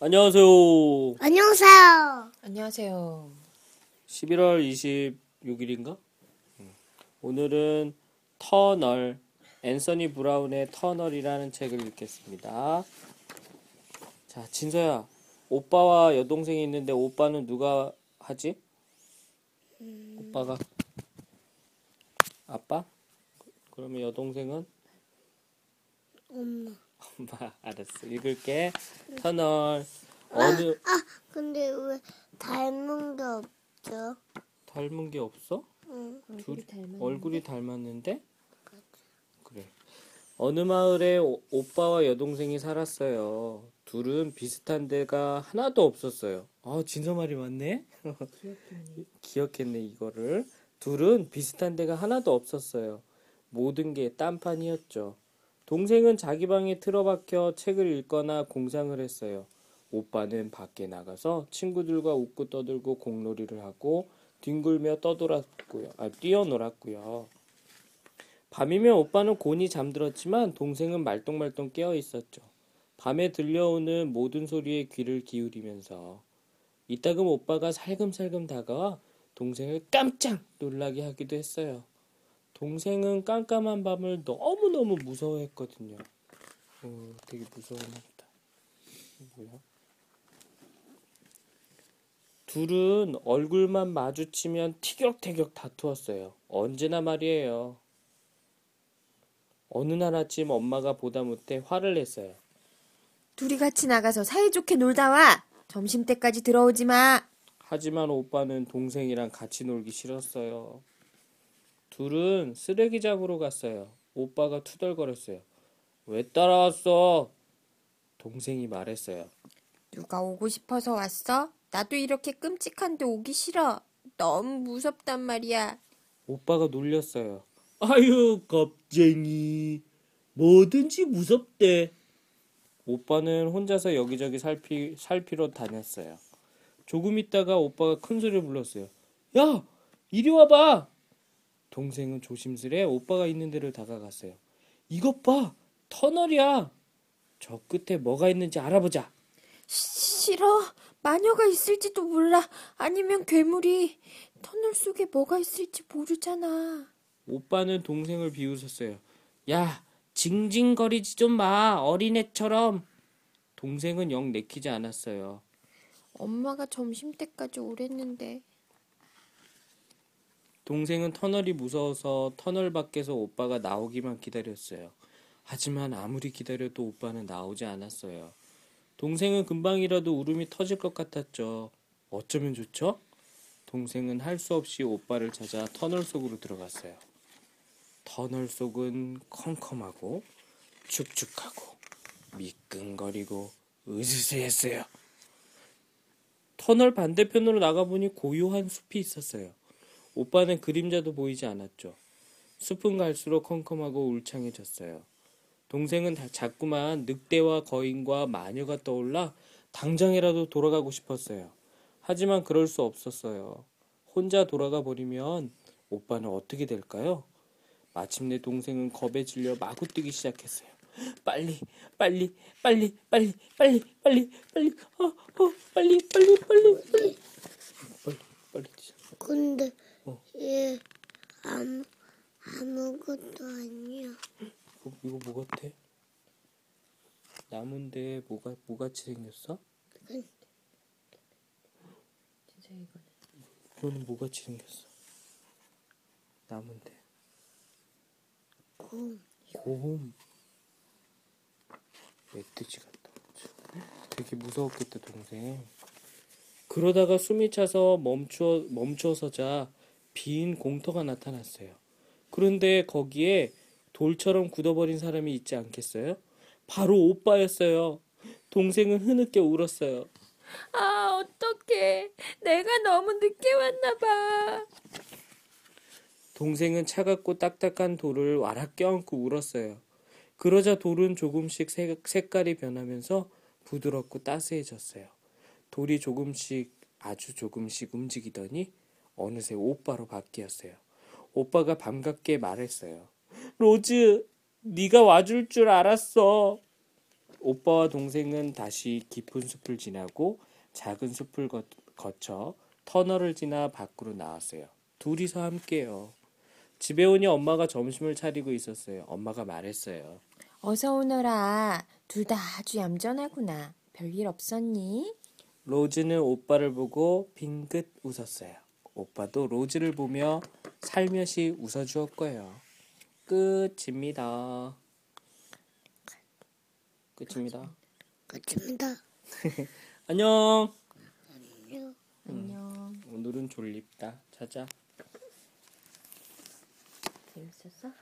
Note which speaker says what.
Speaker 1: 안녕하세요.
Speaker 2: 안녕하세요.
Speaker 3: 안녕하세요.
Speaker 1: 11월 26일인가? 오늘은 터널, 앤서니 브라운의 터널이라는 책을 읽겠습니다. 자, 진서야. 오빠와 여동생이 있는데 오빠는 누가 하지? 오빠가 아빠? 그러면 여동생은
Speaker 2: 엄마.
Speaker 1: 엄마. 알았어. 읽을게. 터널. 어느
Speaker 2: 아, 근데 왜 닮은 게 없죠?
Speaker 1: 닮은 게 없어?
Speaker 2: 응.
Speaker 1: 둘, 얼굴이 닮았는데? 그래. 어느 마을에 오, 오빠와 여동생이 살았어요. 둘은 비슷한 데가 하나도 없었어요. 아, 진서 말이 맞네? 기억했네, 이거를. 둘은 비슷한 데가 하나도 없었어요. 모든 게 딴판이었죠. 동생은 자기 방에 틀어박혀 책을 읽거나 공상을 했어요. 오빠는 밖에 나가서 친구들과 웃고 떠들고 공놀이를 하고 뒹굴며 떠돌았고요. 아, 뛰어놀았고요. 밤이면 오빠는 곤히 잠들었지만 동생은 말똥말똥 깨어 있었죠. 밤에 들려오는 모든 소리에 귀를 기울이면서 이따금 오빠가 살금살금 다가와 동생을 깜짝 놀라게 하기도 했어요. 동생은 깜깜한 밤을 너무너무 무서워했거든요. 어, 되게 무서웠나 보다. 뭐야? 둘은 얼굴만 마주치면 티격태격 다투었어요. 언제나 말이에요. 어느 날 아침 엄마가 보다 못해 화를 냈어요.
Speaker 3: 둘이 같이 나가서 사이좋게 놀다 와. 점심 때까지 들어오지 마.
Speaker 1: 하지만 오빠는 동생이랑 같이 놀기 싫었어요. 둘은 쓰레기장으로 갔어요. 오빠가 투덜거렸어요. 왜 따라왔어? 동생이 말했어요.
Speaker 3: 누가 오고 싶어서 왔어? 나도 이렇게 끔찍한데 오기 싫어. 너무 무섭단 말이야.
Speaker 1: 오빠가 놀렸어요. 아유, 겁쟁이. 뭐든지 무섭대. 오빠는 혼자서 여기저기 살피, 살피러 다녔어요. 조금 있다가 오빠가 큰 소리를 불렀어요. 야! 이리 와봐! 동생은 조심스레 오빠가 있는 데를 다가갔어요. 이것 봐! 터널이야! 저 끝에 뭐가 있는지 알아보자.
Speaker 3: 싫어. 마녀가 있을지도 몰라. 아니면 괴물이. 터널 속에 뭐가 있을지 모르잖아.
Speaker 1: 오빠는 동생을 비웃었어요. 야, 징징거리지 좀 마, 어린애처럼. 동생은 영 내키지 않았어요.
Speaker 3: 엄마가 점심 때까지 오랬는데.
Speaker 1: 동생은 터널이 무서워서 터널 밖에서 오빠가 나오기만 기다렸어요. 하지만 아무리 기다려도 오빠는 나오지 않았어요. 동생은 금방이라도 울음이 터질 것 같았죠. 어쩌면 좋죠? 동생은 할 수 없이 오빠를 찾아 터널 속으로 들어갔어요. 터널 속은 컴컴하고 축축하고 미끈거리고 으스스했어요. 터널 반대편으로 나가보니 고요한 숲이 있었어요. 오빠는 그림자도 보이지 않았죠. 숲은 갈수록 컴컴하고 울창해졌어요. 동생은 다 자꾸만 늑대와 거인과 마녀가 떠올라 당장이라도 돌아가고 싶었어요. 하지만 그럴 수 없었어요. 혼자 돌아가 버리면 오빠는 어떻게 될까요? 마침내 동생은 겁에 질려 마구 뛰기 시작했어요. 빨리, 빨리, 빨리, 빨리, 빨리, 빨리, 빨리, 어, 어, 빨리, 빨리, 빨리, 빨리, 빨리, 빨리 뛰자.
Speaker 2: 근데
Speaker 1: 어.
Speaker 2: 얘 아무 아무것도 아니야.
Speaker 1: 이거, 이거 뭐 같아? 나무인데 뭐가 뭐같이 생겼어?
Speaker 3: 진짜 이거는.
Speaker 1: 이거는 뭐같이 생겼어? 나무인데
Speaker 2: 곰.
Speaker 1: 곰 멧돼지 같다. 되게 무서웠겠다 동생. 그러다가 숨이 차서 멈추어 멈춰서자 빈 공터가 나타났어요. 그런데 거기에 돌처럼 굳어버린 사람이 있지 않겠어요? 바로 오빠였어요. 동생은 흐느껴 울었어요.
Speaker 3: 아, 어떡해. 내가 너무 늦게 왔나 봐.
Speaker 1: 동생은 차갑고 딱딱한 돌을 와락 껴안고 울었어요. 그러자 돌은 조금씩 색- 색깔이 변하면서 부드럽고 따스해졌어요. 돌이 조금씩 아주 조금씩 움직이더니 어느새 오빠로 바뀌었어요. 오빠가 반갑게 말했어요. 로즈, 네가 와줄 줄 알았어. 오빠와 동생은 다시 깊은 숲을 지나고 작은 숲을 거, 거쳐 터널을 지나 밖으로 나왔어요. 둘이서 함께요. 집에 오니 엄마가 점심을 차리고 있었어요. 엄마가 말했어요.
Speaker 3: 어서 오너라. 둘 다 아주 얌전하구나. 별일 없었니?
Speaker 1: 로즈는 오빠를 보고 빙긋 웃었어요. 오빠도 로즈를 보며 살며시 웃어주었고요. 끝입니다. 끝입니다.
Speaker 2: 끝입니다.
Speaker 1: 안녕.
Speaker 2: 안녕.
Speaker 3: 안녕.
Speaker 1: 오늘은 졸립다. 자자.
Speaker 3: 재밌었어?